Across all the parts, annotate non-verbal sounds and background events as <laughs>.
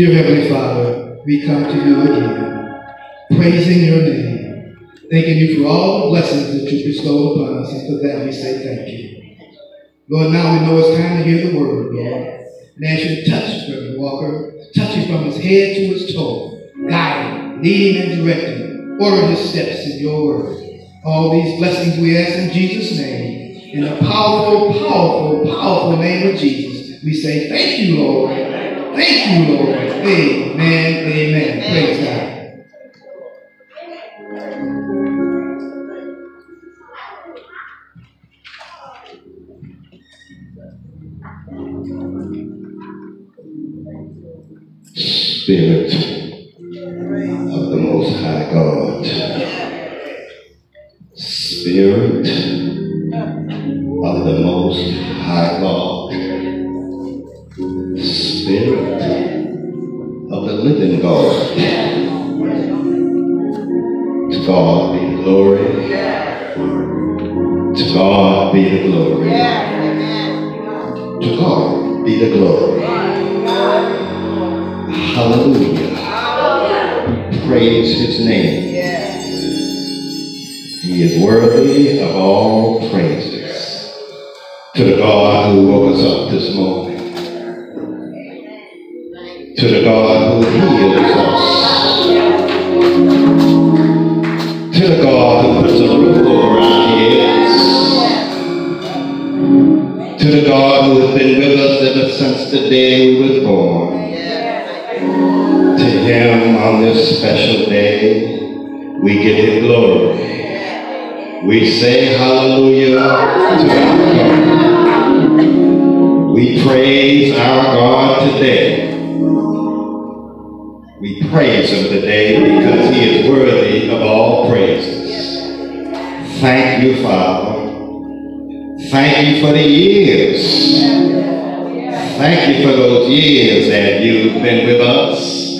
Dear Heavenly Father, we come to you again, praising your name, thanking you for all the blessings that you bestow upon us, and for that we say thank you. Lord, now we know it's time to hear the word, Lord. And ask you to touch Brother Walker, touch him from his head to his toe, guide him, lead him and direct him, order his steps in your word. All these blessings we ask in Jesus' name. In the powerful, powerful, powerful name of Jesus, we say thank you, Lord. Thank you, Lord. Amen. Amen. Praise God. Spirit say hallelujah to our God. We praise our God today. We praise him today because he is worthy of all praises. Thank you, Father. Thank you for the years. Thank you for those years that you've been with us.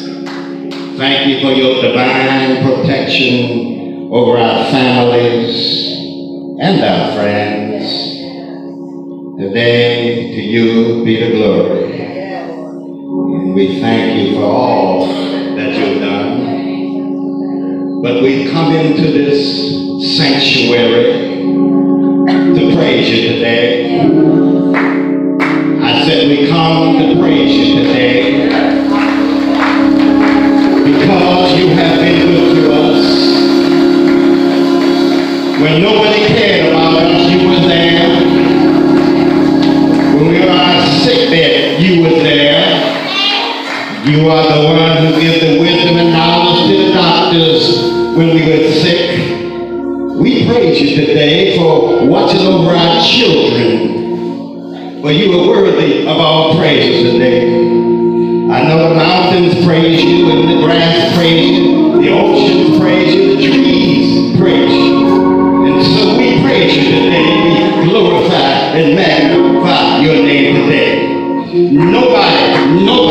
Thank you for your divine protection over our families and our friends. Today, to you be the glory. And we thank you for all that you've done. But we've come into this sanctuary to praise you today. I said we come to praise you today because You are the one who gives the wisdom and knowledge to the doctors when we were sick. We praise you today for watching over our children. For you are worthy of all praises today. I know the mountains praise you and the grass praise you, the oceans praise you, the trees praise you. And so we praise you today. We glorify and magnify your name today. Nobody, nobody,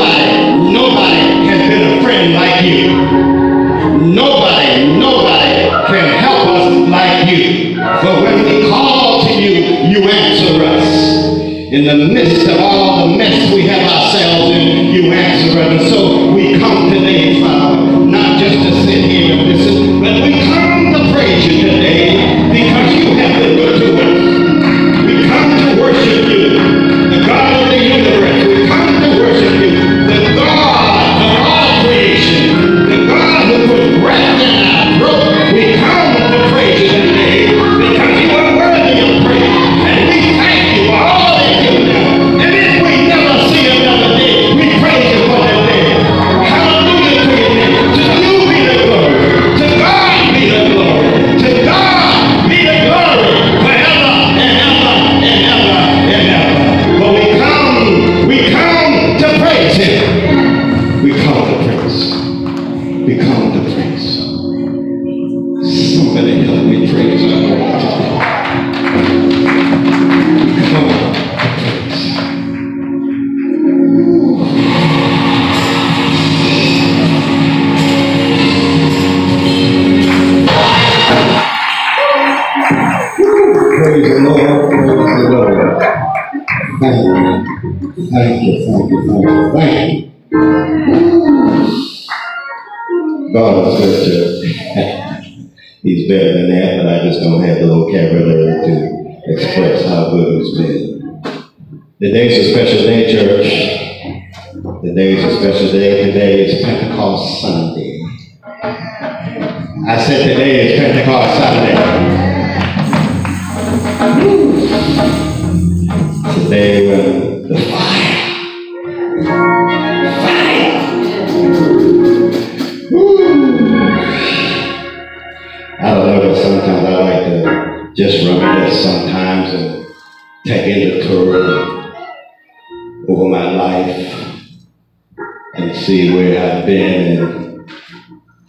Nobody, nobody can help us like you. For when we call to you, you answer us. In the midst of all the mess we have ourselves in, you answer us. And so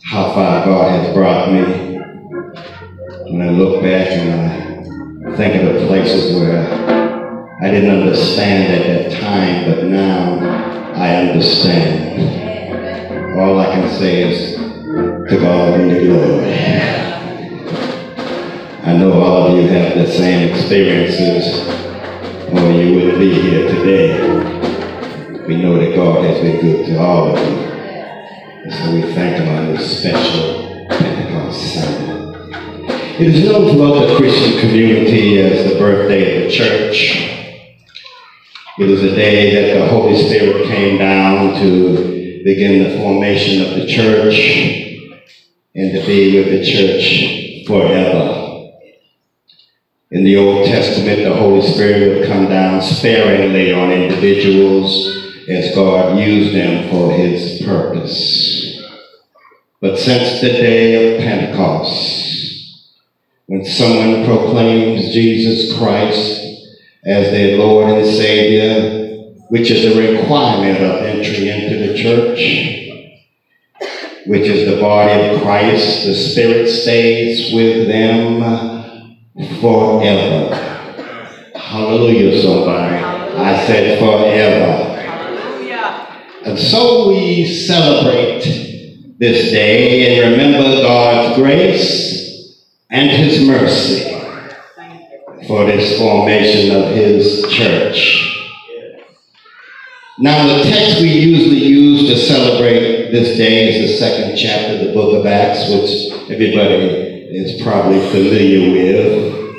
how far God has brought me. When I look back and I think of the places where I didn't understand at that time, but now I understand. All I can say is, to God be the glory. I know all of you have the same experiences, or you wouldn't be here today. We know that God has been good to all of you. And so we thank Him on this special Pentecost Sunday. It is known throughout the Christian community as the birthday of the church. It is a day that the Holy Spirit came down to begin the formation of the church and to be with the church forever. In the Old Testament, the Holy Spirit would come down sparingly on individuals as God used them for his purpose. But since the day of Pentecost, when someone proclaims Jesus Christ as their Lord and Savior, which is a requirement of entry into the church, which is the body of Christ, the Spirit stays with them forever. Hallelujah, somebody. I said forever. And so we celebrate this day and remember God's grace and His mercy for this formation of His church. Now, the text we usually use to celebrate this day is the second chapter of the book of Acts, which everybody is probably familiar with.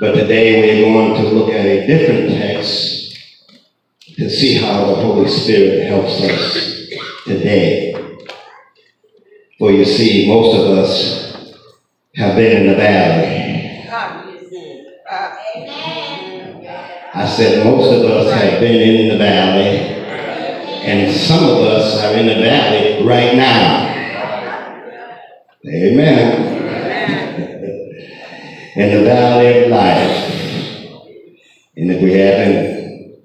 But today we're going to look at a different text to see how the Holy Spirit helps us today. For you see, most of us have been in the valley. I said most of us have been in the valley, and some of us are in the valley right now. Amen <laughs> in the valley of life. And if we haven't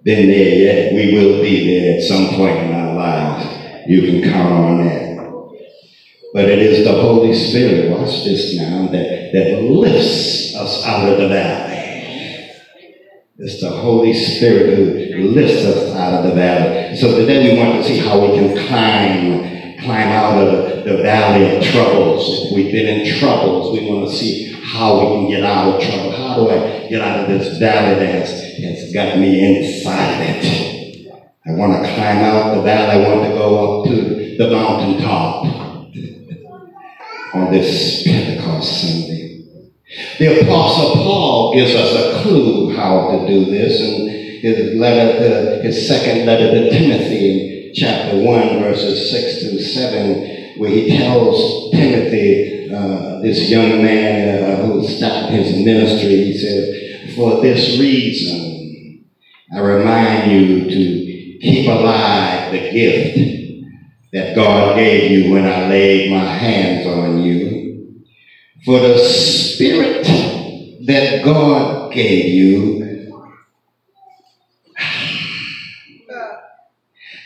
been there yet, we will be there at some point in our lives. You can count on that. But it is the Holy Spirit, watch this now, that, that lifts us out of the valley. It's the Holy Spirit who lifts us out of the valley. So today we want to see how we can climb, climb out of the, valley of troubles. If we've been in troubles, we want to see how we can get out of trouble. How do I get out of this valley that has, has got me inside of it? I want to climb out the valley. I want to go up to the mountaintop on this Pentecost Sunday. The Apostle Paul gives us a clue how to do this in his letter, to, his second letter to Timothy chapter 1, verses 6 to 7, where he tells Timothy uh, this young man uh, who stopped his ministry, he said, For this reason, I remind you to keep alive the gift that God gave you when I laid my hands on you. For the spirit that God gave you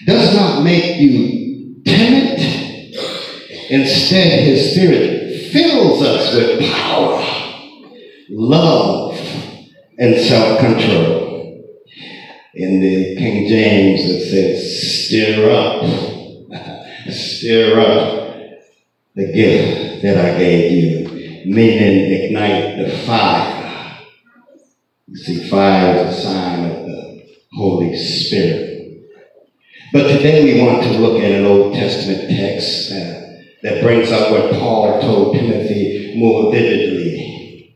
does not make you timid. Instead, his spirit fills us with power, love, and self control. In the King James, it says, stir up, <laughs> stir up the gift that I gave you, meaning ignite the fire. You see, fire is a sign of the Holy Spirit. But today we want to look at an Old Testament text. That brings up what Paul told Timothy more vividly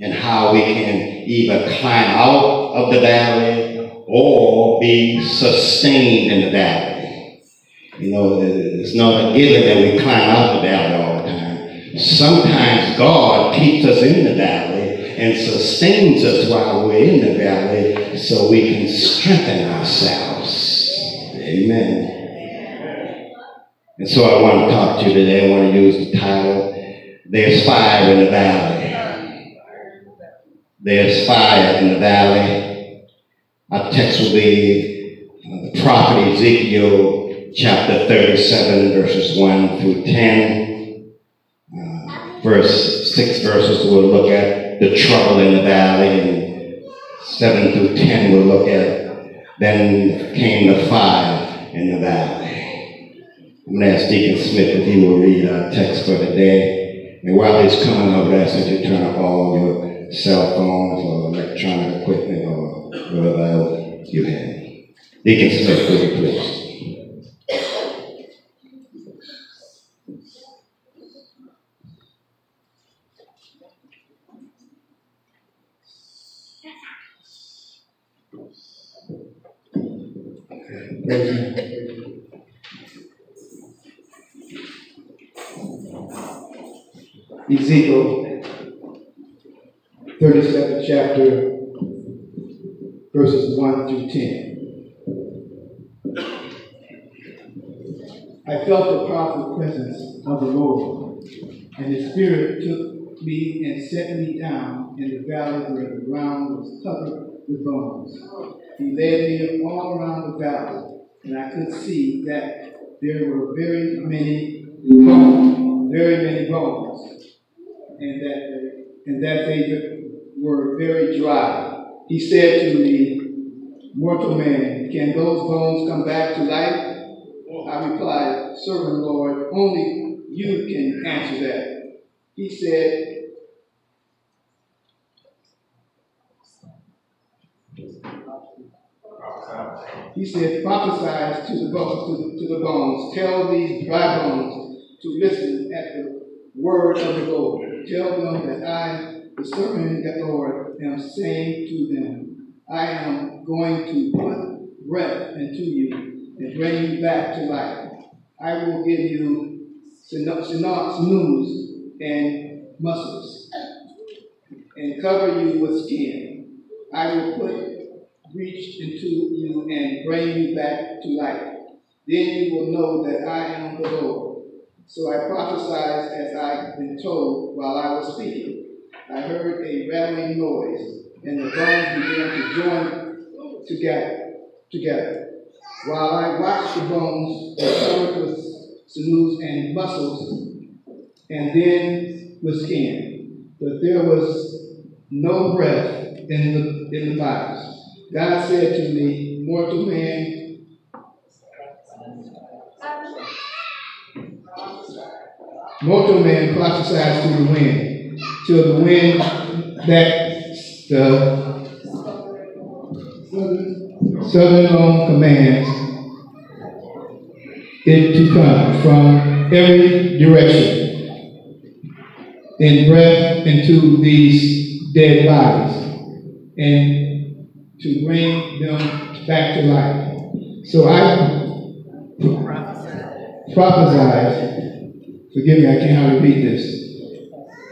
and how we can either climb out of the valley or be sustained in the valley. You know, it's not a given that we climb out of the valley all the time. Sometimes God keeps us in the valley and sustains us while we're in the valley so we can strengthen ourselves. Amen. And so I want to talk to you today. I want to use the title, There's Fire in the Valley. There's fire in the valley. Our text will be uh, the prophet Ezekiel chapter 37, verses 1 through 10. Uh, verse 6 verses we'll look at the trouble in the valley, and 7 through 10 we'll look at then came the fire in the valley. I'm going to ask Deacon Smith if he will read our text for the day. And while he's coming, would ask that you turn off all your cell phones or electronic equipment or whatever else you have. Deacon Smith, you please? Ezekiel 37 chapter verses 1 through 10. I felt the powerful presence of the Lord, and the Spirit took me and set me down in the valley where the ground was covered with bones. He led me all around the valley, and I could see that there were very many bones, very many bones and that, and that they were very dry. He said to me, Mortal man, can those bones come back to life? I replied, Servant Lord, only you can answer that. He said, He said, prophesy to the bones, to, to the bones. Tell these dry bones to listen at the word of the Lord. Tell them that I, the servant of the Lord, am saying to them, I am going to put breath into you and bring you back to life. I will give you sinews and muscles and cover you with skin. I will put reach into you and bring you back to life. Then you will know that I am the Lord. So I prophesied as I'd been told while I was speaking. I heard a rattling noise, and the bones began to join together. together. While I watched the bones were covered sinews and muscles, and then with skin, but there was no breath in the in the bodies. God said to me, Mortal man, Mortal man prophesies to the wind, till the wind that the southern home commands it to come from every direction and breath into these dead bodies and to bring them back to life. So I prophesied Forgive me, I cannot repeat this.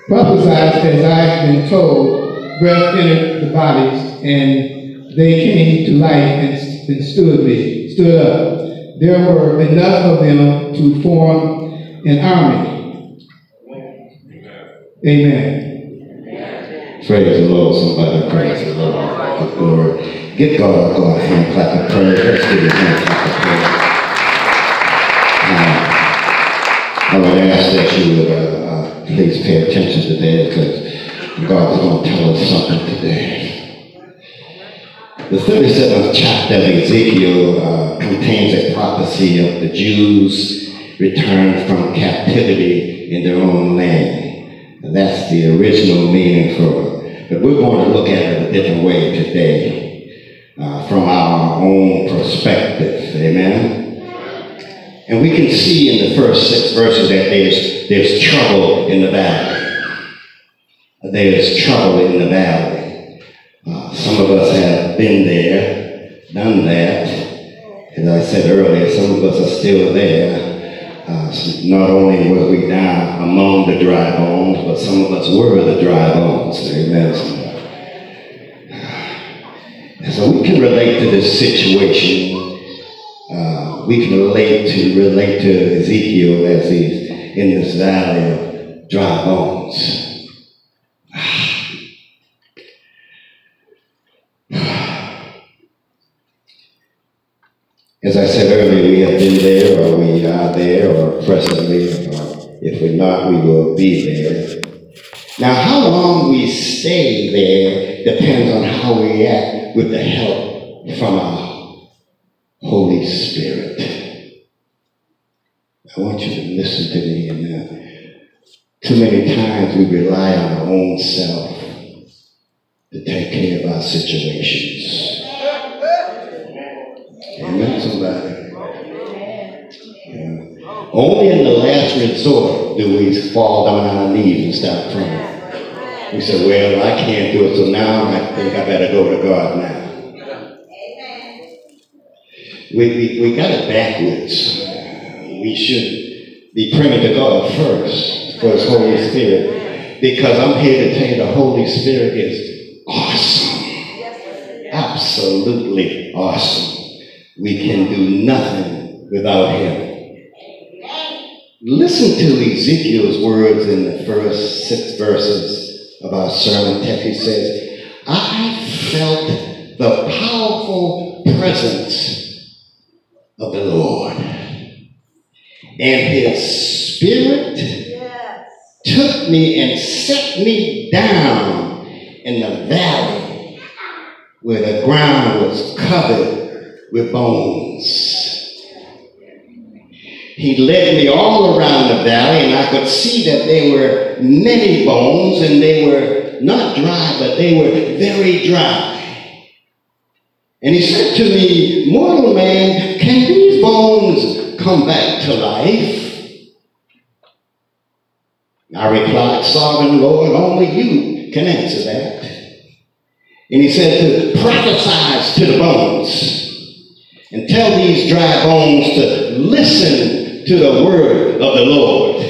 Prophesied as I have been told, breath entered the bodies, and they came to life and, and stood me, stood up. There were enough of them to form an army. Amen. Praise the Lord, somebody. Praise the Lord. Give God God hand clap of praise. Let's give a hand clap. I would ask that you would uh, uh, please pay attention to that because God's going to tell us something today. The 37th chapter of Ezekiel uh, contains a prophecy of the Jews returned from captivity in their own land. And that's the original meaning for it. But we're going to look at it a different way today uh, from our own perspective. Amen. And we can see in the first six verses that there's, there's trouble in the valley. There's trouble in the valley. Uh, some of us have been there, done that. As I said earlier, some of us are still there. Uh, not only were we down among the dry bones, but some of us were the dry bones. Amen. So we can relate to this situation. Uh, we can relate to relate to Ezekiel as he's in this valley of dry bones. <sighs> As I said earlier, we have been there, or we are there, or presently, or if we're not, we will be there. Now, how long we stay there depends on how we act with the help from our Holy Spirit. I want you to listen to me. And uh, too many times we rely on our own self to take care of our situations. Amen, somebody. Yeah. Only in the last resort do we fall down on our knees and start praying. We say, well, I can't do it, so now I think I better go to God now. We, we, we got it backwards. We should be praying to God first for His Holy Spirit. Because I'm here to tell you the Holy Spirit is awesome. Absolutely awesome. We can do nothing without him. Listen to Ezekiel's words in the first six verses of our sermon text. He says, I felt the powerful presence of the Lord. And his spirit yes. took me and set me down in the valley where the ground was covered with bones. He led me all around the valley, and I could see that there were many bones, and they were not dry, but they were very dry. And he said to me, Mortal man, can these bones come back to life? I replied, Sovereign Lord, only you can answer that. And he said to prophesy to the bones and tell these dry bones to listen to the word of the Lord.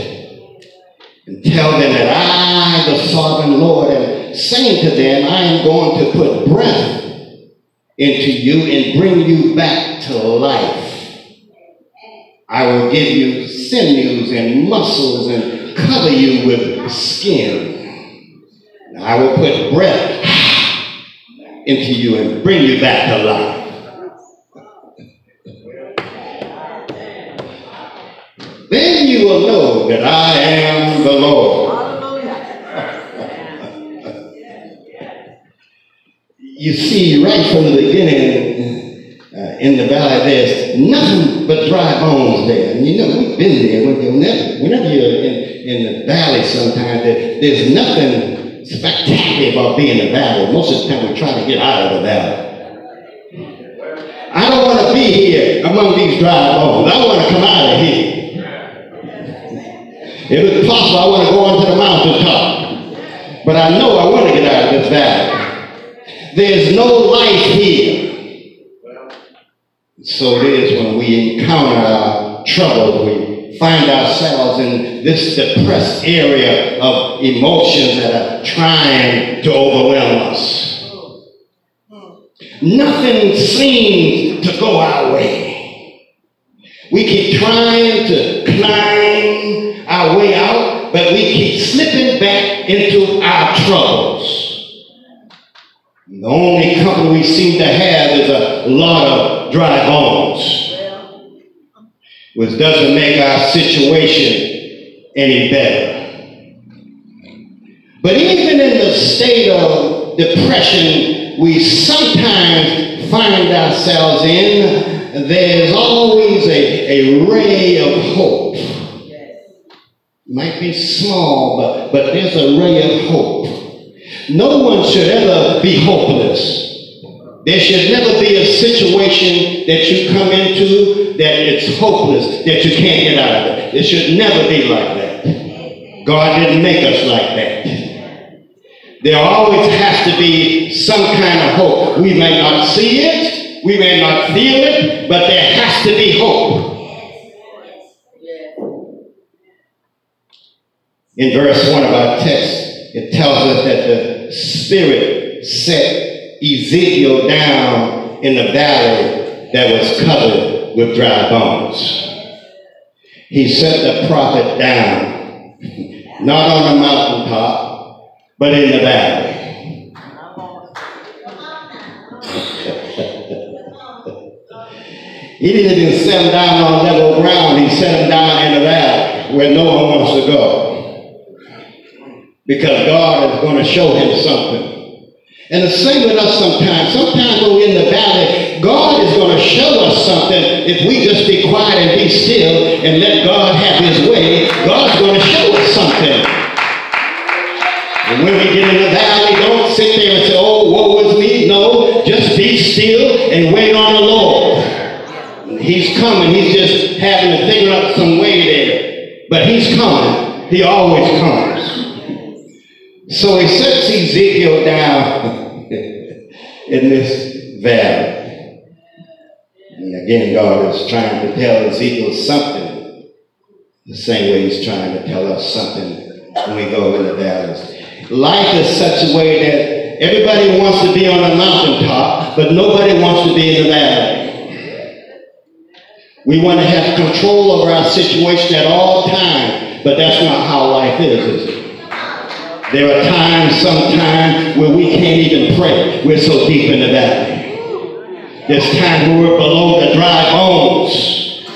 And tell them that I, the sovereign Lord, am saying to them, I am going to put breath into you and bring you back to life. I will give you sinews and muscles and cover you with skin. I will put breath into you and bring you back to life. Then you will know that I am the Lord. You see, right from the beginning uh, in the valley, there's nothing but dry bones there. And you know, we've been there. Whenever, whenever you're in, in the valley, sometimes there, there's nothing spectacular about being in the valley. Most of the time, we try to get out of the valley. I don't want to be here among these dry bones. I want to come out of here. If it's possible, I want to go onto the mountaintop. But I know I want to get out of this valley. There's no life here. So it is when we encounter our trouble, we find ourselves in this depressed area of emotions that are trying to overwhelm us. Nothing seems to go our way. We keep trying to climb our way out, but we keep slipping back into our troubles. The only company we seem to have is a lot of dry bones, which doesn't make our situation any better. But even in the state of depression we sometimes find ourselves in, there's always a, a ray of hope might be small, but, but there's a ray of hope. No one should ever be hopeless. There should never be a situation that you come into that it's hopeless, that you can't get out of it. It should never be like that. God didn't make us like that. There always has to be some kind of hope. We may not see it, we may not feel it, but there has to be hope. In verse 1 of our text, it tells us that the Spirit set Ezekiel down in the valley that was covered with dry bones. He set the prophet down, not on the mountaintop, but in the valley. he didn't set him down on level ground, he set him down in the valley where no one wants to go. Because God is going to show him something. And the same with us sometimes. Sometimes when we're in the valley, God is going to show us something if we just be quiet and be still and let God have his way. God's going to show us something. And when we get in the valley, don't sit there and say, oh, woe is me. No, just be still and wait on the Lord. He's coming. He's just having to figure out some way there. But he's coming. He always comes. So he sets Ezekiel down <laughs> in this valley. And again, God is trying to tell Ezekiel something, the same way he's trying to tell us something when we go in the valleys. Life is such a way that everybody wants to be on a mountaintop, but nobody wants to be in the valley. We want to have control over our situation at all times, but that's not how life is, is? There are times, sometimes, where we can't even pray. We're so deep in the valley. There's times where we're below the dry bones.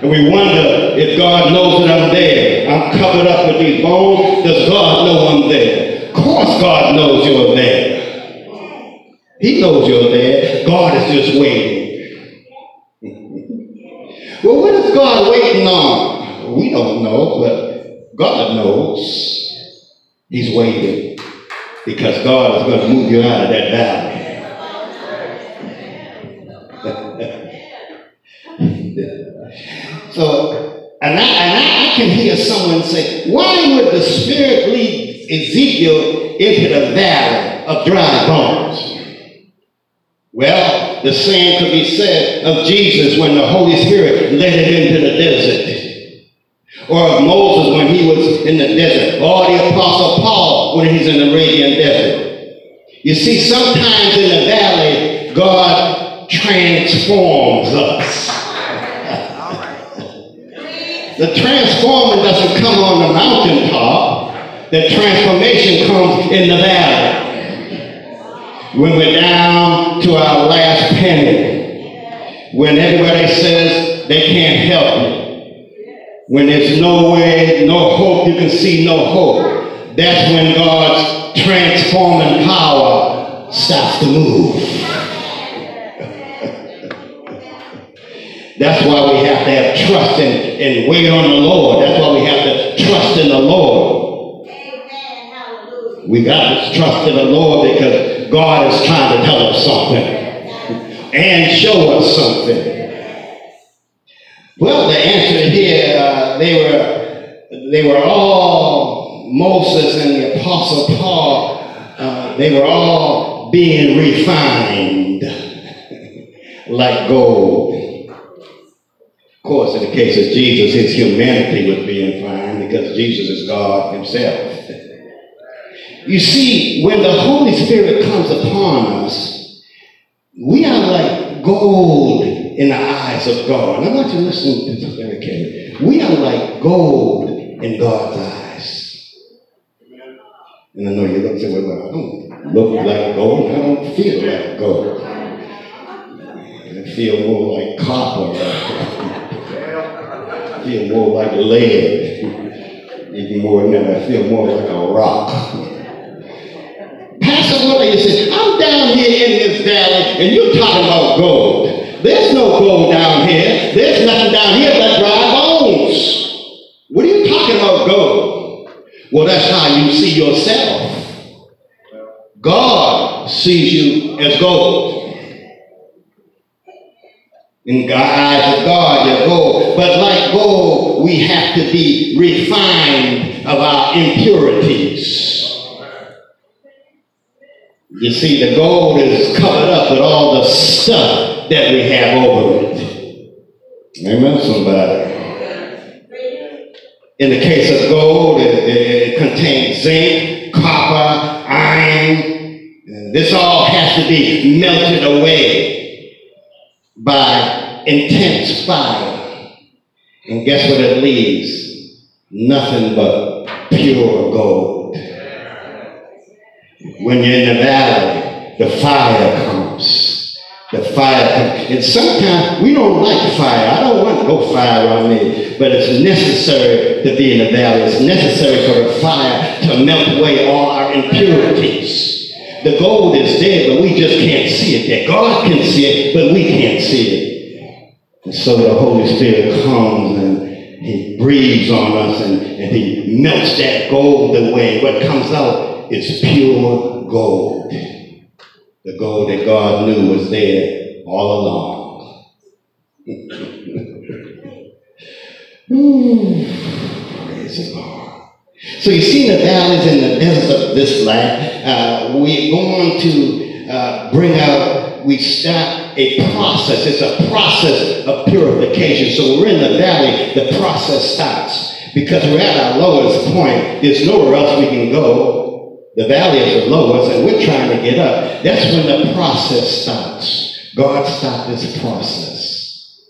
And we wonder if God knows that I'm there. I'm covered up with these bones. Does God know I'm there? Of course God knows you're there. He knows you're there. God is just waiting. well, what is God waiting on? We don't know, but God knows. He's waiting because God is going to move you out of that valley. <laughs> so, and I, and I, can hear someone say, why would the Spirit lead Ezekiel into the valley of dry bones? Well, the same could be said of Jesus when the Holy Spirit led him into the desert or of Moses when he was in the desert, or the Apostle Paul when he's in the Arabian desert. You see, sometimes in the valley, God transforms us. the transforming doesn't come on the mountaintop. The transformation comes in the valley. When we're down to our last penny, when everybody says they can't help me, when there's no way, no hope, you can see no hope. That's when God's transforming power starts to move. <laughs> That's why we have to have trust and, and wait on the Lord. That's why we have to trust in the Lord. We got to trust in the Lord because God is trying to tell us something and show us something. Well, the answer here, uh, they were they were all Moses and the Apostle Paul. Uh, they were all being refined <laughs> like gold. Of course, in the case of Jesus, his humanity was being refined because Jesus is God Himself. <laughs> You see, when the Holy Spirit comes upon us, we are like gold in the eyes of God. And I want you to listen to this very carefully. We are like gold in God's eyes. And I know you look say, well, I don't look like gold. I don't feel like gold. I feel more like copper. I feel more like lead. Even more than that, I feel more like a rock. Pastor Willie, said, I'm down here in this valley and you're talking about gold. There's no gold down here. There's nothing down here but dry bones. What are you talking about gold? Well, that's how you see yourself. God sees you as gold. In the eyes of God, you're gold. But like gold, we have to be refined of our impurities. You see, the gold is covered up with all the stuff that we have over it. Amen, somebody. In the case of gold, it, it, it contains zinc, copper, iron. This all has to be melted away by intense fire. And guess what it leaves? Nothing but pure gold. When you're in the valley, the fire comes. The fire comes. And sometimes we don't like fire. I don't want no fire around me. But it's necessary to be in the valley. It's necessary for the fire to melt away all our impurities. The gold is there, but we just can't see it there. God can see it, but we can't see it. And so the Holy Spirit comes and he breathes on us and, and he melts that gold away. What comes out is pure gold. The gold that God knew was there all along. <laughs> Praise the Lord. So you see the valleys and the deserts of this land. Uh, we're going to uh, bring out, we start a process. It's a process of purification. So we're in the valley, the process starts. Because we're at our lowest point, there's nowhere else we can go. The valley is the lowest, and we're trying to get up. That's when the process starts. God stopped this process.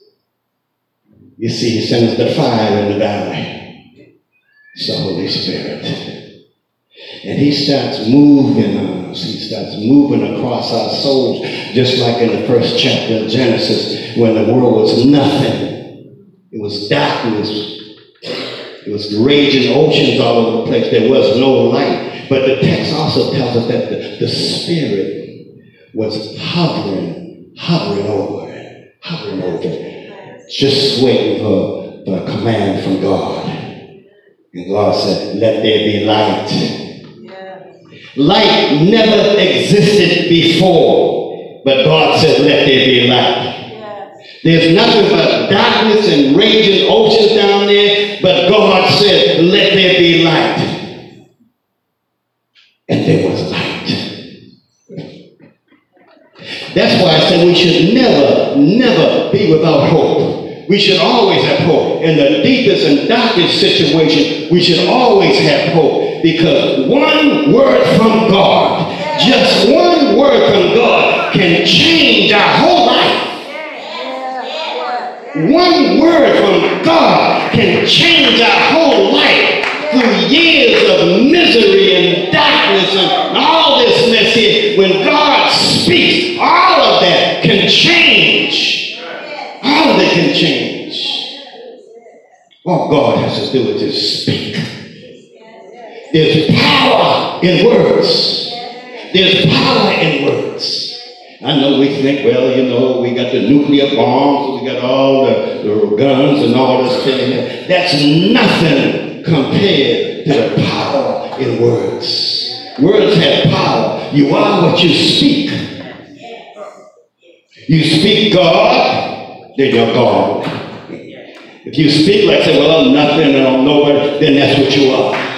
You see, He sends the fire in the valley. It's the Holy Spirit. And He starts moving us. He starts moving across our souls, just like in the first chapter of Genesis, when the world was nothing. It was darkness. It was raging oceans all over the place. There was no light. But the text also tells us that the, the Spirit was hovering, hovering over hovering over just waiting for a command from God. And God said, Let there be light. Light never existed before, but God said, Let there be light. There's nothing but darkness and raging oceans down there, but God said, Let there be light. There was light. That's why I said we should never, never be without hope. We should always have hope. In the deepest and darkest situation, we should always have hope because one word from God, just one word from God, can change our whole life. One word from God can change our whole life through years of misery and darkness and all this mess here. When God speaks, all of that can change. All of it can change. All God has to do is just speak. There's power in words. There's power in words. I know we think, well, you know, we got the nuclear bombs, we got all the, the guns and all this thing. That's nothing compared to the power in words. Words have power. You are what you speak. You speak God, then you're God. If you speak like say, well, I'm nothing, and I'm nobody, then that's what you are.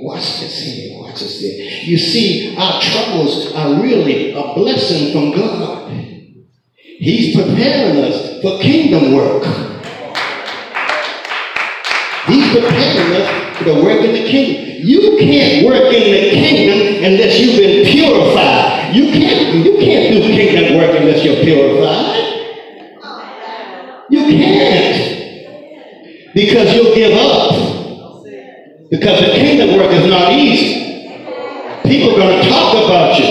Watch this here, watch this here. You see, our troubles are really a blessing from God. He's preparing us for kingdom work. For the work in the kingdom. You can't work in the kingdom unless you've been purified. You can't, you can't do kingdom work unless you're purified. You can't. Because you'll give up. Because the kingdom work is not easy. People are going to talk about you.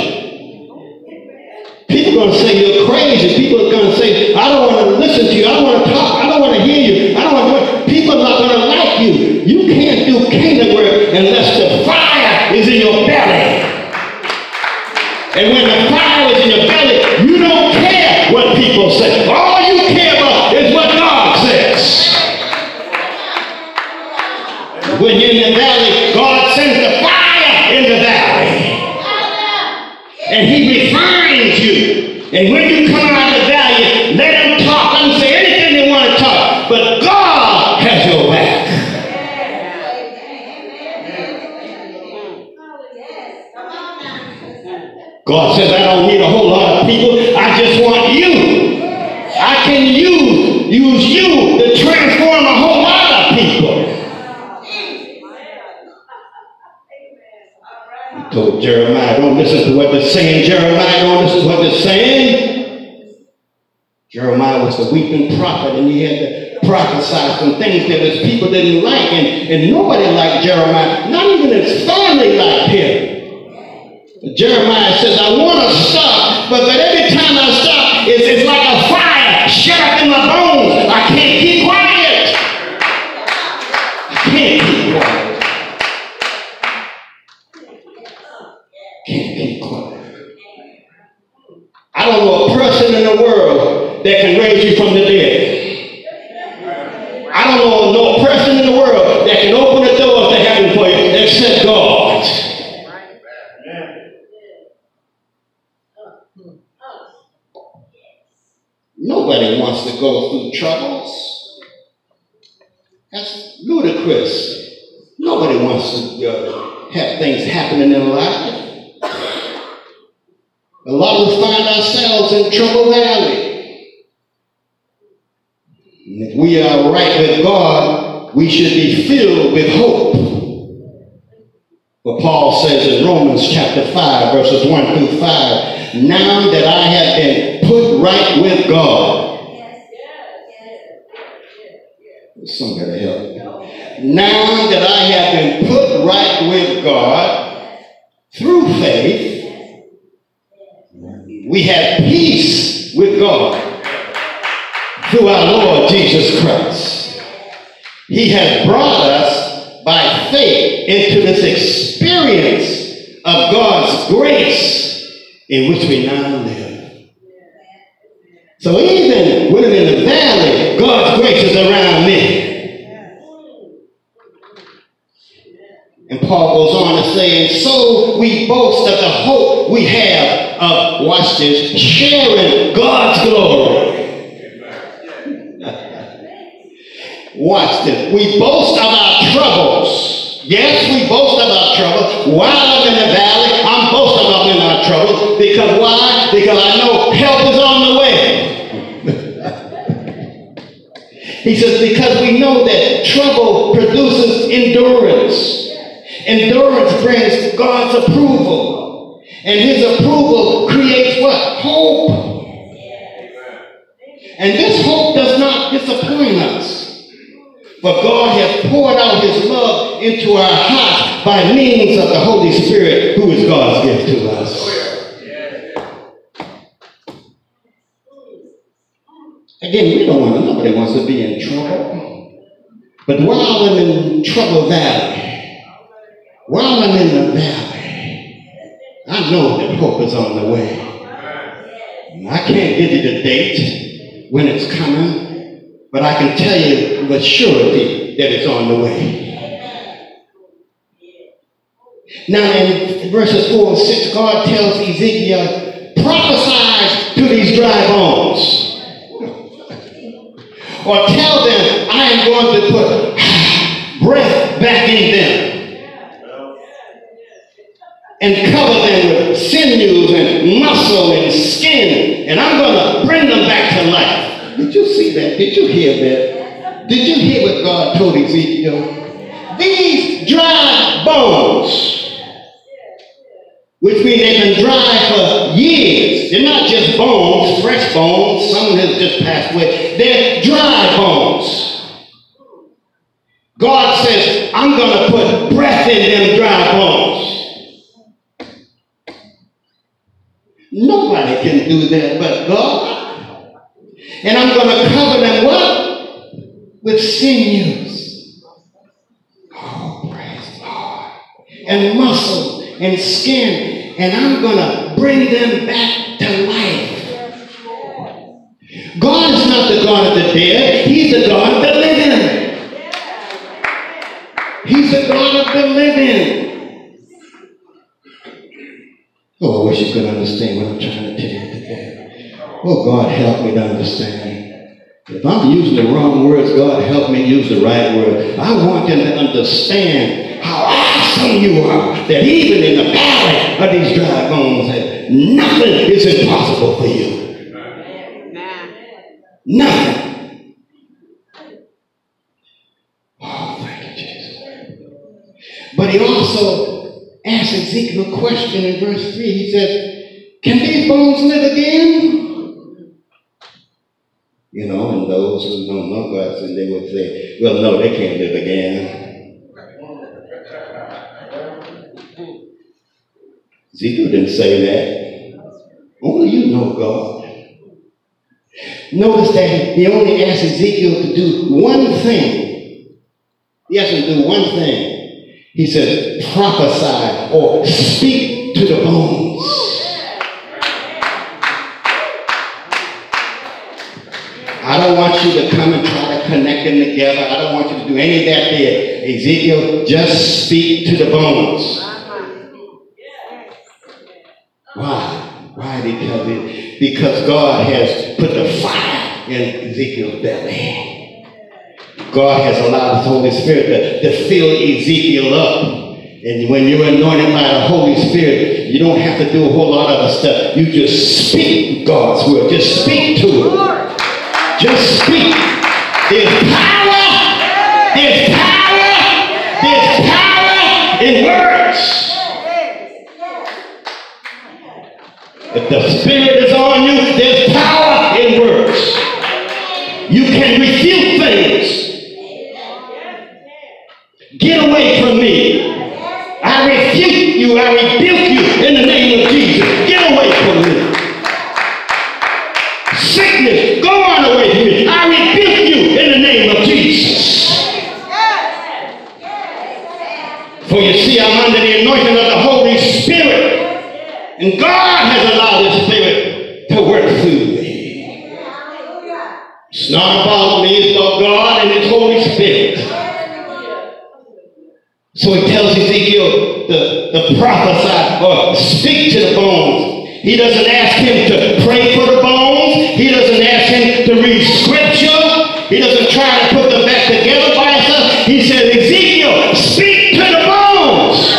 People are going to say you're crazy. People are going to say, I don't want to listen to you. I don't want to talk. I don't want to hear you. I don't want to. People are not going to you. Can't do kingdom work unless the fire is in your belly. And when the fire is in your belly, you don't care what people say. All you care about is what God says. When you're in the valley, God sends the fire in the valley. And he refines you. And when you come out of the valley, let them talk. Let them say anything they want to talk. But God has your back. God says, I don't need a whole lot of people. I just want you. I can use, use you to transform a whole lot of people. He told Jeremiah, don't listen to what they're saying. Jeremiah, don't listen to what they're saying. Jeremiah was the weeping prophet, and he had some things that his people didn't like, and, and nobody liked Jeremiah. Not even his family liked him. Jeremiah says, I want to stop, but, but every time I stop, it's, it's like a fire shut up in my bones. I can't keep quiet. I can't keep quiet. Can't keep quiet. I don't know a person in the world that can raise you from the dead. I don't know no person in the world that can open the doors to heaven for you except God. Nobody wants to go through troubles. That's ludicrous. Nobody wants to uh, have things happen in their life. A lot of us find ourselves in trouble valley. And if we are right with God, we should be filled with hope. But Paul says in Romans chapter 5, verses 1 through 5, now that I have been put right with God. Somebody help me. Now that I have been put right with God through faith, we have peace with God through our Lord Jesus Christ. He has brought us by faith into this experience of God's grace in which we now live. So even when I'm in the valley, God's grace is around me. And Paul goes on to say, and so we boast of the hope we have of, watch this, sharing God's glory. <laughs> watch this. We boast of our troubles. Yes, we boast our trouble. While I'm in the valley, I'm boasting of in our troubles. Because why? Because I know help is on the way. <laughs> He says, because we know that trouble produces endurance. Endurance brings God's approval. And his approval creates what? Hope. And this hope does not disappoint us. For God has poured out his into our hearts by means of the Holy Spirit, who is God's gift to us. Again, we don't want to, nobody wants to be in trouble. But while I'm in Trouble Valley, while I'm in the valley, I know that hope is on the way. I can't give you the date when it's coming, but I can tell you with surety that it's on the way. Now, in verses 4 and 6, God tells Ezekiel, prophesy to these dry bones or tell them I am going to put breath back in them and cover them with sinews and muscle and skin, and I'm going to bring them back to life. Did you see that? Did you hear that? Did you hear what God told Ezekiel? These dry bones which means they've been dry for years. They're not just bones, fresh bones. Some has just passed away. They're dry bones. God says, I'm going to put breath in them dry bones. Nobody can do that but God. And I'm going to cover them what? With sinews. Oh, praise God. And muscle and skin, and I'm going to bring them back to life. God is not the God of the dead, He's the God of the living. He's the God of the living. Oh, I wish you could understand what I'm trying to tell you today. Oh, God, help me to understand. If I'm using the wrong words, God, help me use the right word. I want them to understand you are, that even in the valley of these dry bones, that nothing is impossible for you. Nothing. Oh, thank you, Jesus. But he also asked Ezekiel a question in verse 3. He said, Can these bones live again? You know, and those who don't know God, and they would say, Well, no, they can't live again. Ezekiel didn't say that. Only you know God. Notice that he only asked Ezekiel to do one thing. He asked him to do one thing. He said, prophesy or speak to the bones. I don't want you to come and try to connect them together. I don't want you to do any of that there. Ezekiel, just speak to the bones. Why? Why did he tell me? Because God has put the fire in Ezekiel's belly. God has allowed His Holy Spirit to, to fill Ezekiel up. And when you're anointed by the Holy Spirit, you don't have to do a whole lot of other stuff. You just speak God's word. Just speak to it. Just speak. There's power. There's power. There's power in words. If the Spirit is on you, there's power in words. You can refute things. Get away from me. I refute you. I rebuke you in the name of Jesus. Get away from me. Sickness, go on away from me. I rebuke you in the name of Jesus. For you see, I'm under the anointing of the Holy Spirit. And God allowed His Spirit to work through me. It's not about me, it's about God and His Holy Spirit. So he tells Ezekiel to, to prophesy or speak to the bones. He doesn't ask him to pray for the bones. He doesn't ask him to read scripture. He doesn't try to put them back together by himself. He says, Ezekiel, speak to the bones.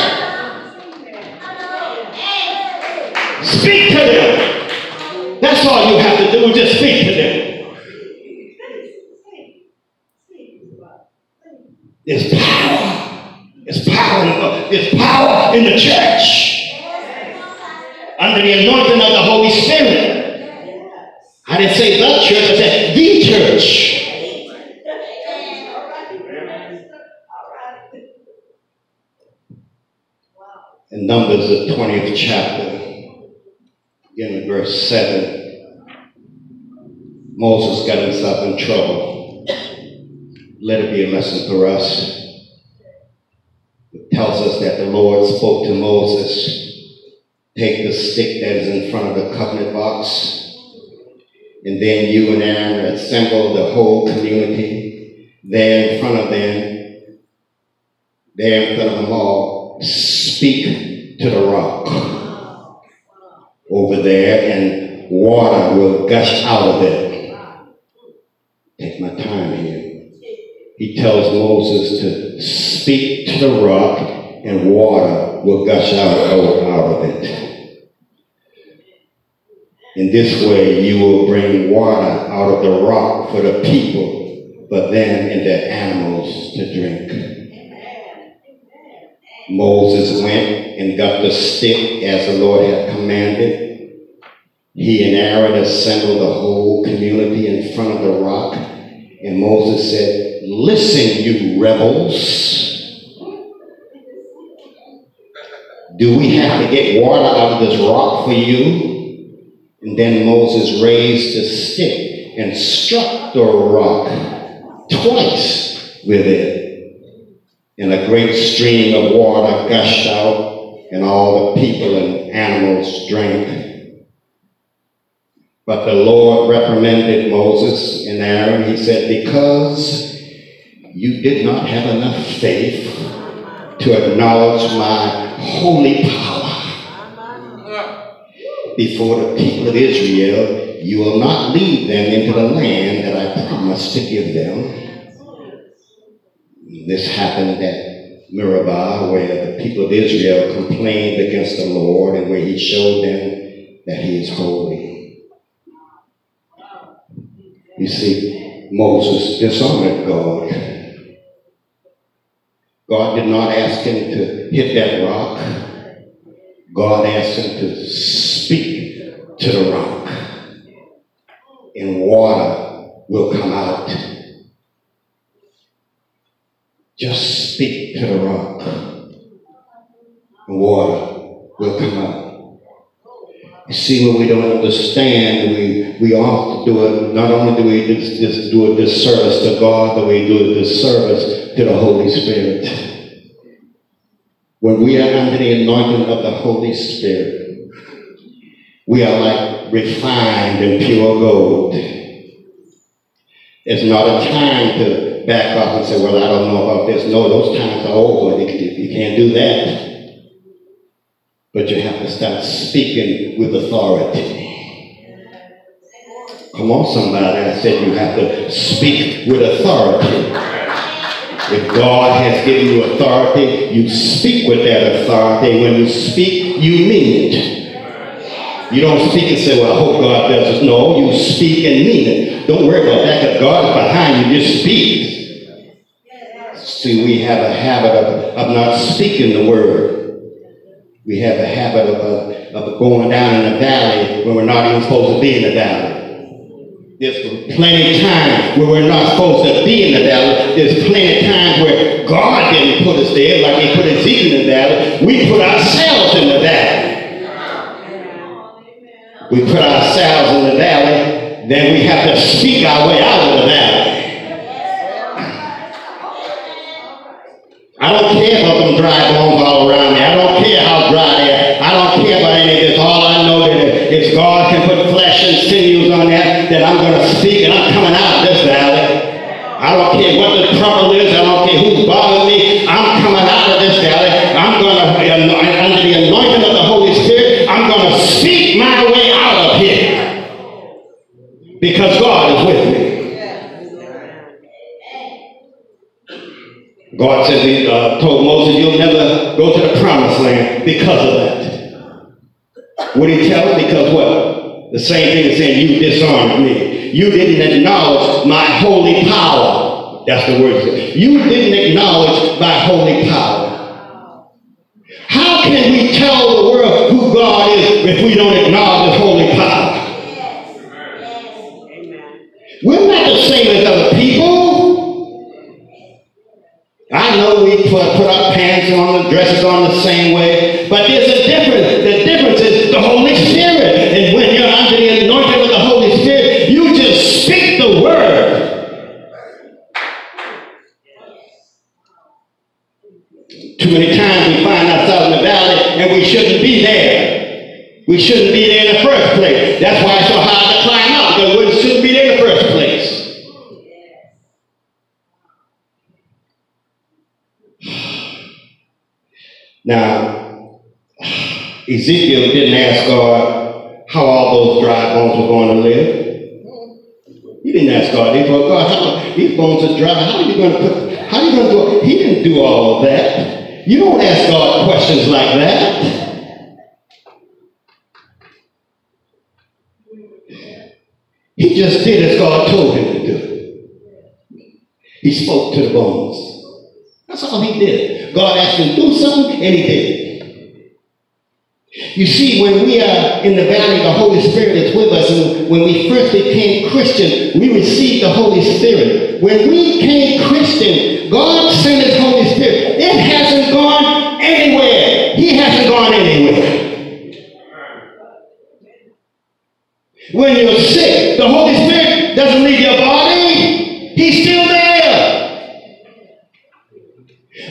Speak to them. That's all to just speak to them. There's power. There's power in power in the church. Under the anointing of the Holy Spirit. I didn't say the church, I said the church. In Numbers, the 20th chapter, beginning verse 7, Moses got himself in trouble. Let it be a lesson for us. It tells us that the Lord spoke to Moses take the stick that is in front of the covenant box, and then you and Aaron assemble the whole community there in front of them, there in front of them all, speak to the rock over there, and water will gush out of it. Take my time here. He tells Moses to speak to the rock, and water will gush out, out, of it. In this way, you will bring water out of the rock for the people, but then in the animals to drink. Moses went and got the stick as the Lord had commanded. He and Aaron assembled the whole community in front of the rock, and Moses said, Listen, you rebels. Do we have to get water out of this rock for you? And then Moses raised the stick and struck the rock twice with it. And a great stream of water gushed out, and all the people and animals drank. But the Lord reprimanded Moses and Aaron. He said, Because you did not have enough faith to acknowledge my holy power. before the people of Israel, You will not lead them into the land that I promised to give them. This happened at Meribah, where the people of Israel complained against the Lord and where He showed them that He is holy. You see, Moses dishonored God. God did not ask him to hit that rock. God asked him to speak to the rock, and water will come out. Just speak to the rock, and water will come out. You see, when we don't understand, we, we often do it, not only do we just, just do a disservice to God, but we do a disservice to the Holy Spirit. When we are under the anointing of the Holy Spirit, we are like refined and pure gold. It's not a time to back off and say, well, I don't know about this. No, those times are over. You can't do that. But you have to start speaking with authority. Come on, somebody. I said you have to speak with authority. If God has given you authority, you speak with that authority. When you speak, you mean it. You don't speak and say, well, I hope God does it. No, you speak and mean it. Don't worry about that because God is behind you. Just speak. See, we have a habit of, of not speaking the word. We have a habit of, of, of going down in the valley when we're not even supposed to be in the valley. There's plenty of times where we're not supposed to be in the valley. There's plenty of times where God didn't put us there, like He put Ezekiel in the valley. We put ourselves in the valley. We put ourselves in the valley, then we have to speak our way out of the valley. I don't care about them dry bones all around me. I don't care how dry they are. I don't care about any of this. All I know that if God can put flesh and sinews on that, that I'm going to speak and I'm coming out of this valley. I don't care what the trouble is. I don't care who's bothering me. I'm coming out of this valley. I'm going to, under the anointing of the Holy Spirit, I'm going to speak my way out of here. Because God is with me. God said, he uh, told Moses, you'll never go to the promised land because of that. What did he tell him? Because what? The same thing as saying, you disarmed me. You didn't acknowledge my holy power. That's the word. You didn't acknowledge my holy power. How can we tell the world who God is if we don't acknowledge his holy power? We're not the same as other people. I know we put, put our pants on, the dresses on the same way, but there's a difference. The difference is the Holy Spirit. And when you're under the anointing of the Holy Spirit, you just speak the word. Too many times we find ourselves in the valley and we shouldn't be there. We shouldn't be there in the first place. That's why it's so hard to climb out, because we shouldn't be there in the first place. Now, Ezekiel didn't ask God how all those dry bones were going to live. He didn't ask God. He thought, God, how, these bones are dry. How are you going to put, how are you going to do it? He didn't do all of that. You don't ask God questions like that. He just did as God told him to do. He spoke to the bones. That's all he did. God asked him to do something, and he did You see, when we are in the valley, the Holy Spirit is with us. And when we first became Christian, we received the Holy Spirit. When we became Christian, God sent his Holy Spirit. It hasn't gone anywhere. He hasn't gone anywhere. When you're sick, the Holy Spirit doesn't leave your body. He's still there.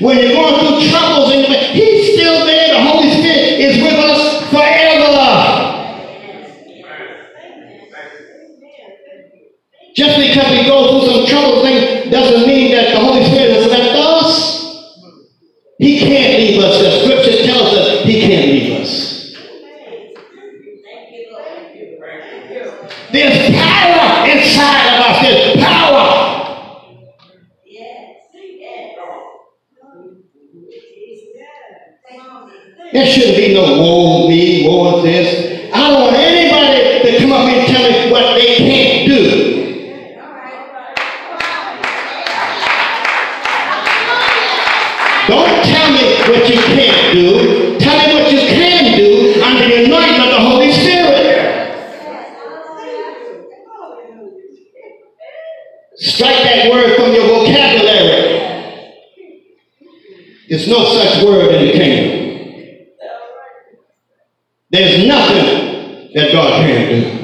When you're going through troubles, and He's still there. The Holy Spirit is with us forever. Just because we go through some trouble thing doesn't mean that the Holy There's nothing that God can't do.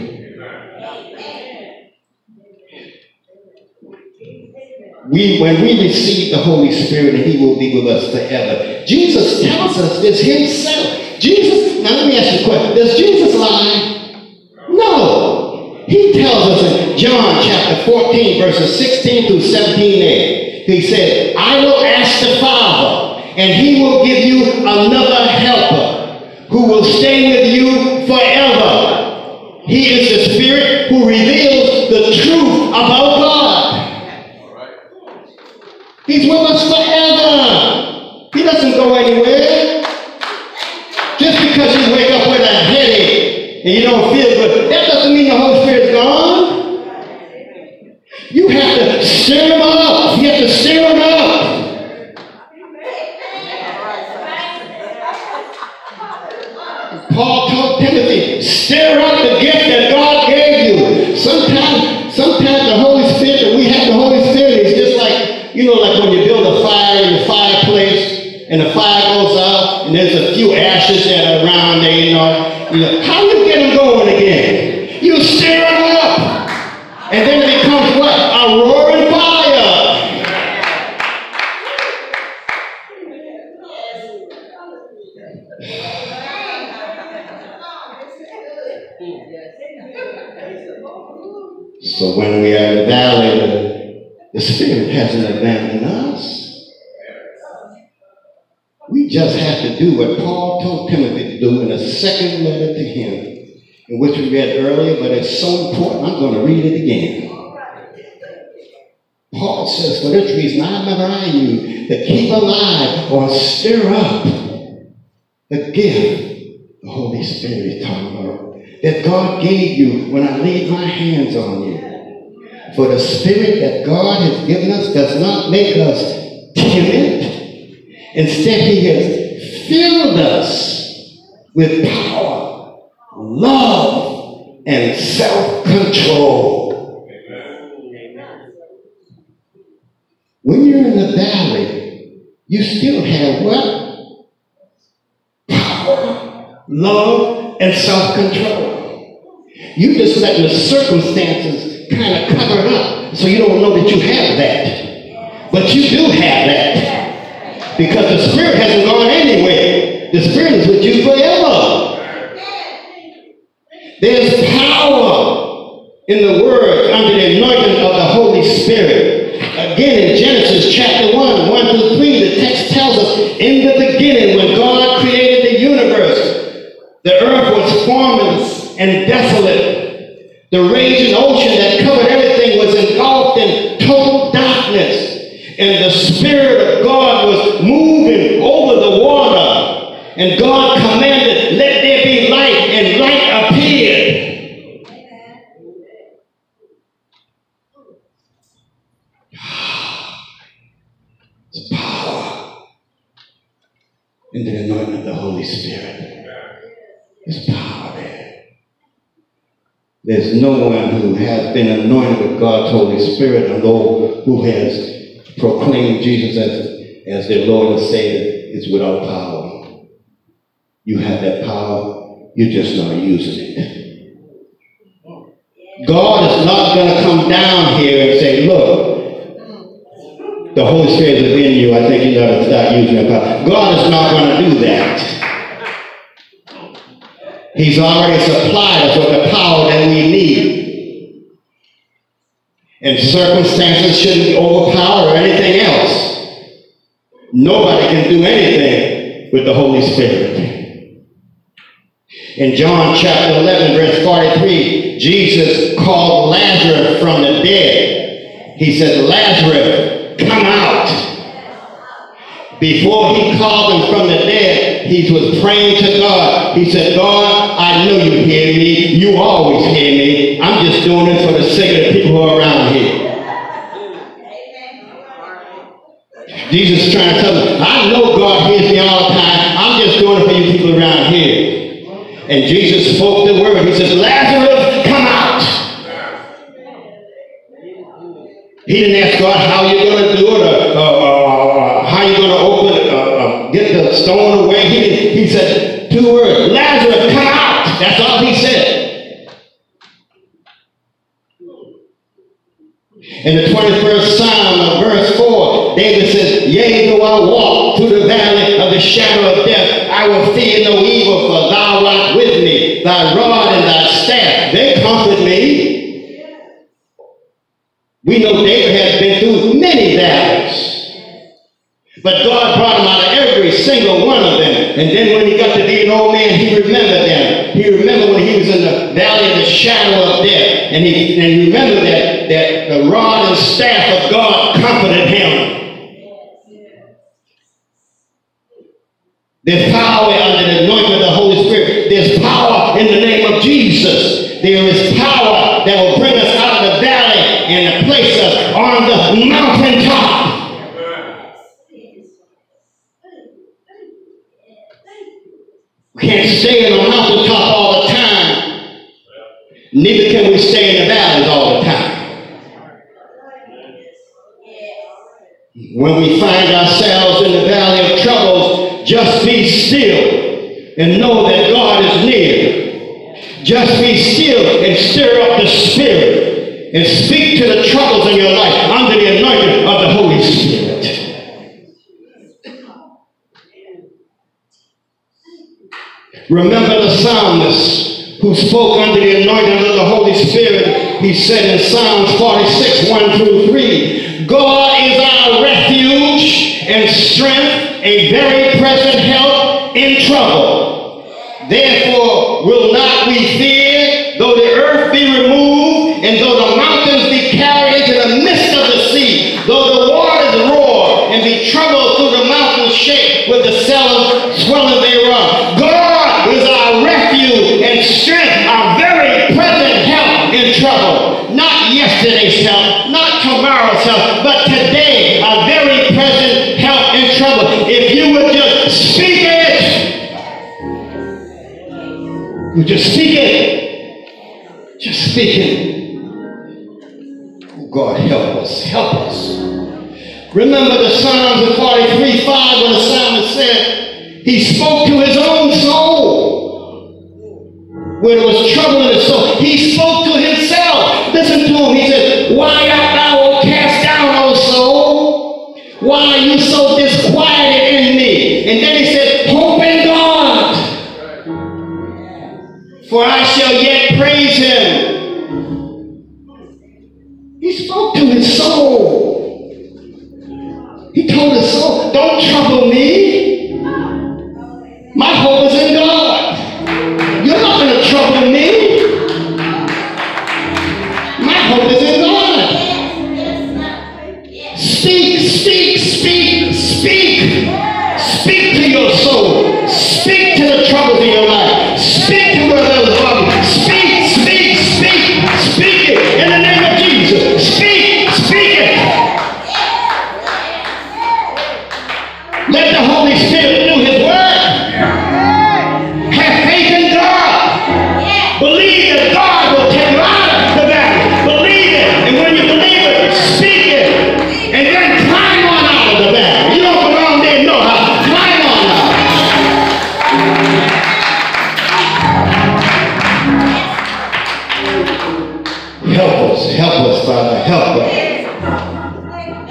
We, when we receive the Holy Spirit, He will be with us forever. Jesus tells us this Himself. Jesus, now let me ask you a question. Does Jesus lie? No. He tells us in John chapter 14, verses 16 through 17a. He said, I will ask the Father, and He will give you another helper who will stay with know, like when you build a fire in the fireplace and the fire goes out and there's a few ashes that are around there, you know. You know how do what Paul told Timothy to do in a second letter to him, in which we read earlier, but it's so important, I'm going to read it again. Paul says, For this reason I memorize you to keep alive or stir up the gift the Holy Spirit talking about that God gave you when I laid my hands on you. For the Spirit that God has given us does not make us timid. Instead, He has filled us with power, love, and self control. When you're in the valley, you still have what? Power, love, and self control. You just let the circumstances kind of cover it up so you don't know that you have that. But you do have that. Because the Spirit hasn't gone anywhere. The Spirit is with you forever. There's power in the Word under the anointing of the Holy Spirit. Again, in Genesis chapter 1, 1 through 3, the text tells us, in the beginning, when God created the universe, the earth was formless and desolate. The raging ocean that covered everything was engulfed in total darkness. And the Spirit of God was moving over. And God commanded, let there be light, and light appeared. <sighs> It's power in the anointing of the Holy Spirit. There's power there. There's no one who has been anointed with God's Holy Spirit Lord who has proclaimed Jesus as, as their Lord and Savior is without power. You have that power, you're just not using it. God is not going to come down here and say, look, the Holy Spirit is within you. I think you got to start using that power. God is not going to do that. He's already supplied us with the power that we need. And circumstances shouldn't overpower anything else. Nobody can do anything with the Holy Spirit. In John chapter 11, verse 43, Jesus called Lazarus from the dead. He said, Lazarus, come out. Before he called him from the dead, he was praying to God. He said, God, I know you hear me. You always hear me. I'm just doing it for the sake of the people who are around here. Jesus is trying to tell them, I know God hears me all the time. I'm just doing it for you people around here. And Jesus spoke the word. He says, Lazarus, come out. He didn't ask God how you're going to do it or, or, or, or how you're going to open it, uh, uh, get the stone away. He, he said two words, Lazarus, come out. That's all he said. In the 21st Psalm verse 4, David says, Yea, though I walk through the valley of the shadow of death, I will fear no evil, for thou art with me. Thy rod and thy staff, they comfort me. We know David has been through many valleys. But God brought him out of every single one of them. And then when he got to be an old man, he remembered them. He remembered when he was in the valley of the shadow of death. And he, and he remembered that, that the rod and staff of God comforted him. There's power under the anointing of the Holy Spirit. There's power in the name of Jesus. There is power that will bring us out of the valley and place us on the mountaintop. We can't stay in the mountaintop all the time. Neither can we stay in the valleys all the time. When we find ourselves and know that God is near. Just be still and stir up the spirit and speak to the troubles in your life under the anointing of the Holy Spirit. Remember the psalmist who spoke under the anointing of the Holy Spirit. He said in Psalms 46, 1 through 3, God is our refuge and strength, a very present help in trouble. Therefore will not we fear, just speak it.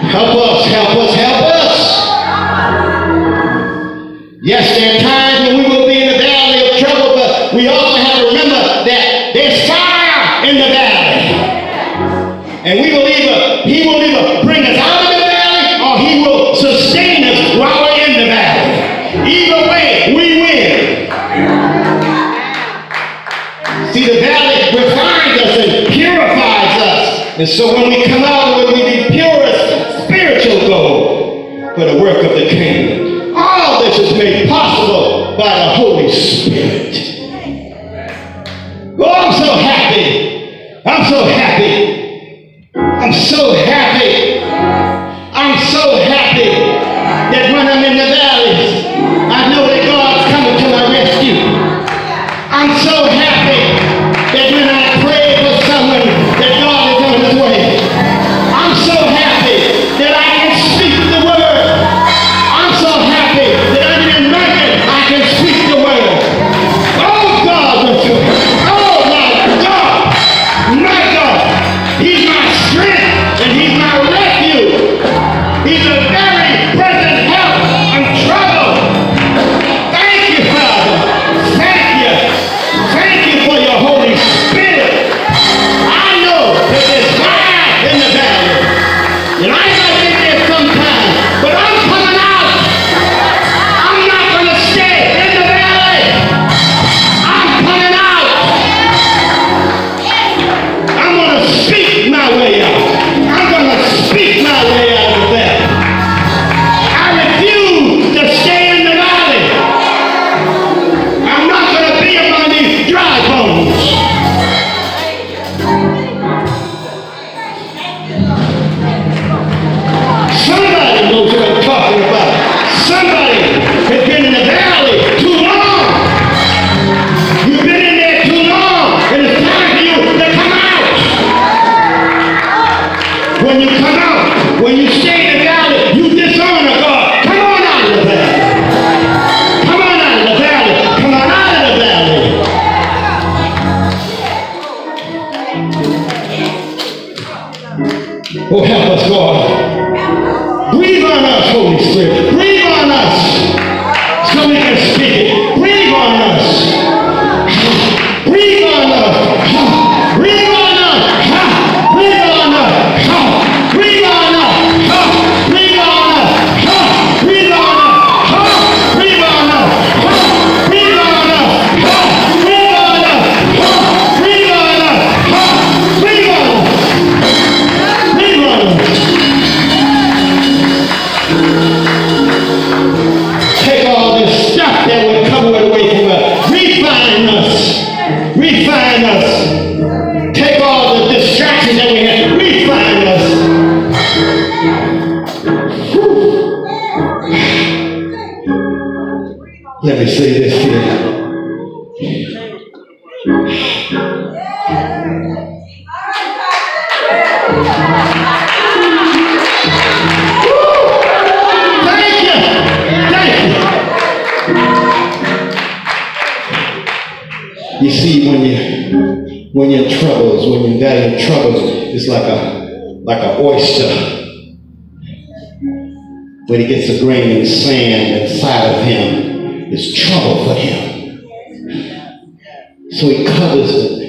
Help us, help us, help us. Yes, there are times when we will be in the valley of trouble, but we also have to remember that there's fire in the valley. And we will either, he will either bring us out of the valley or he will sustain us while we're in the valley. Either way, we win. See, the valley refines us and purifies us. And so when we come out,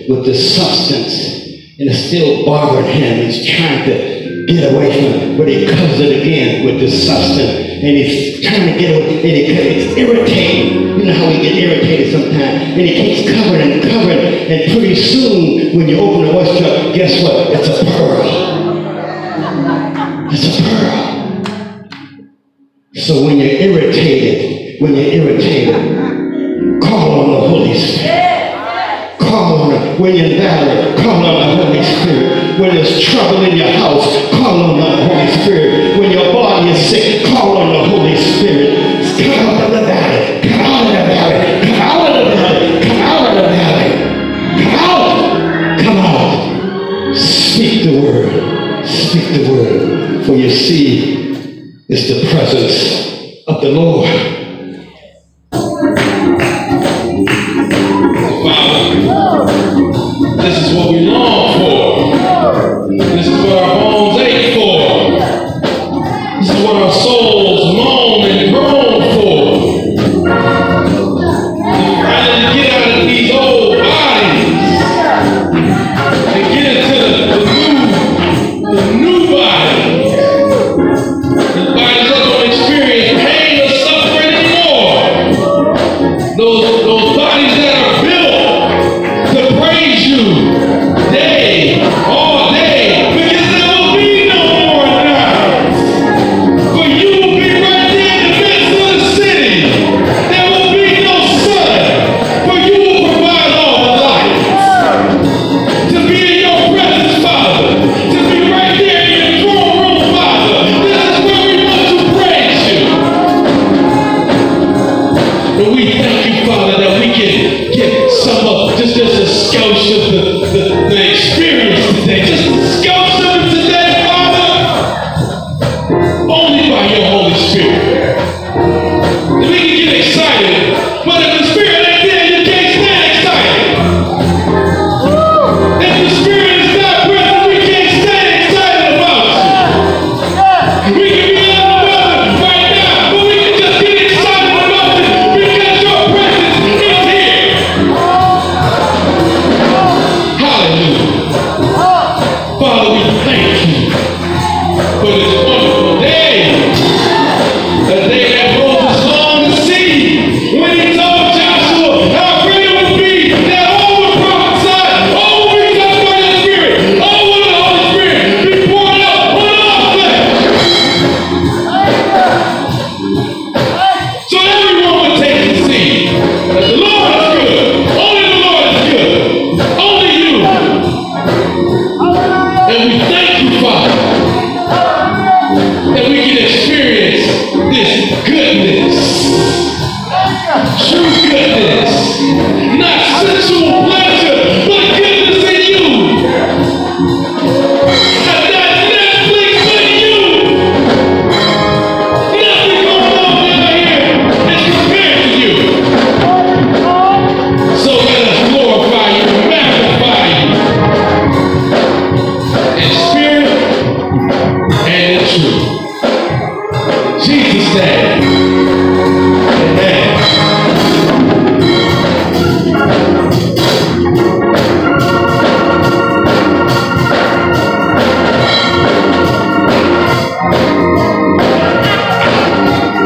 with this substance, and it still bothering him. He's trying to get away from it, but he covers it again with this substance and he's trying to get away, and it, it's irritating. You know how we get irritated sometimes, and it keeps covering and covering, and pretty soon, when you open the oyster guess what? It's a pearl. It's a pearl. So when you're irritated, when you're irritated, call on the Holy Spirit. When you're valley, call on the Holy Spirit. When there's trouble in your house, call on the Holy Spirit. When your body is sick, call on the Holy Spirit.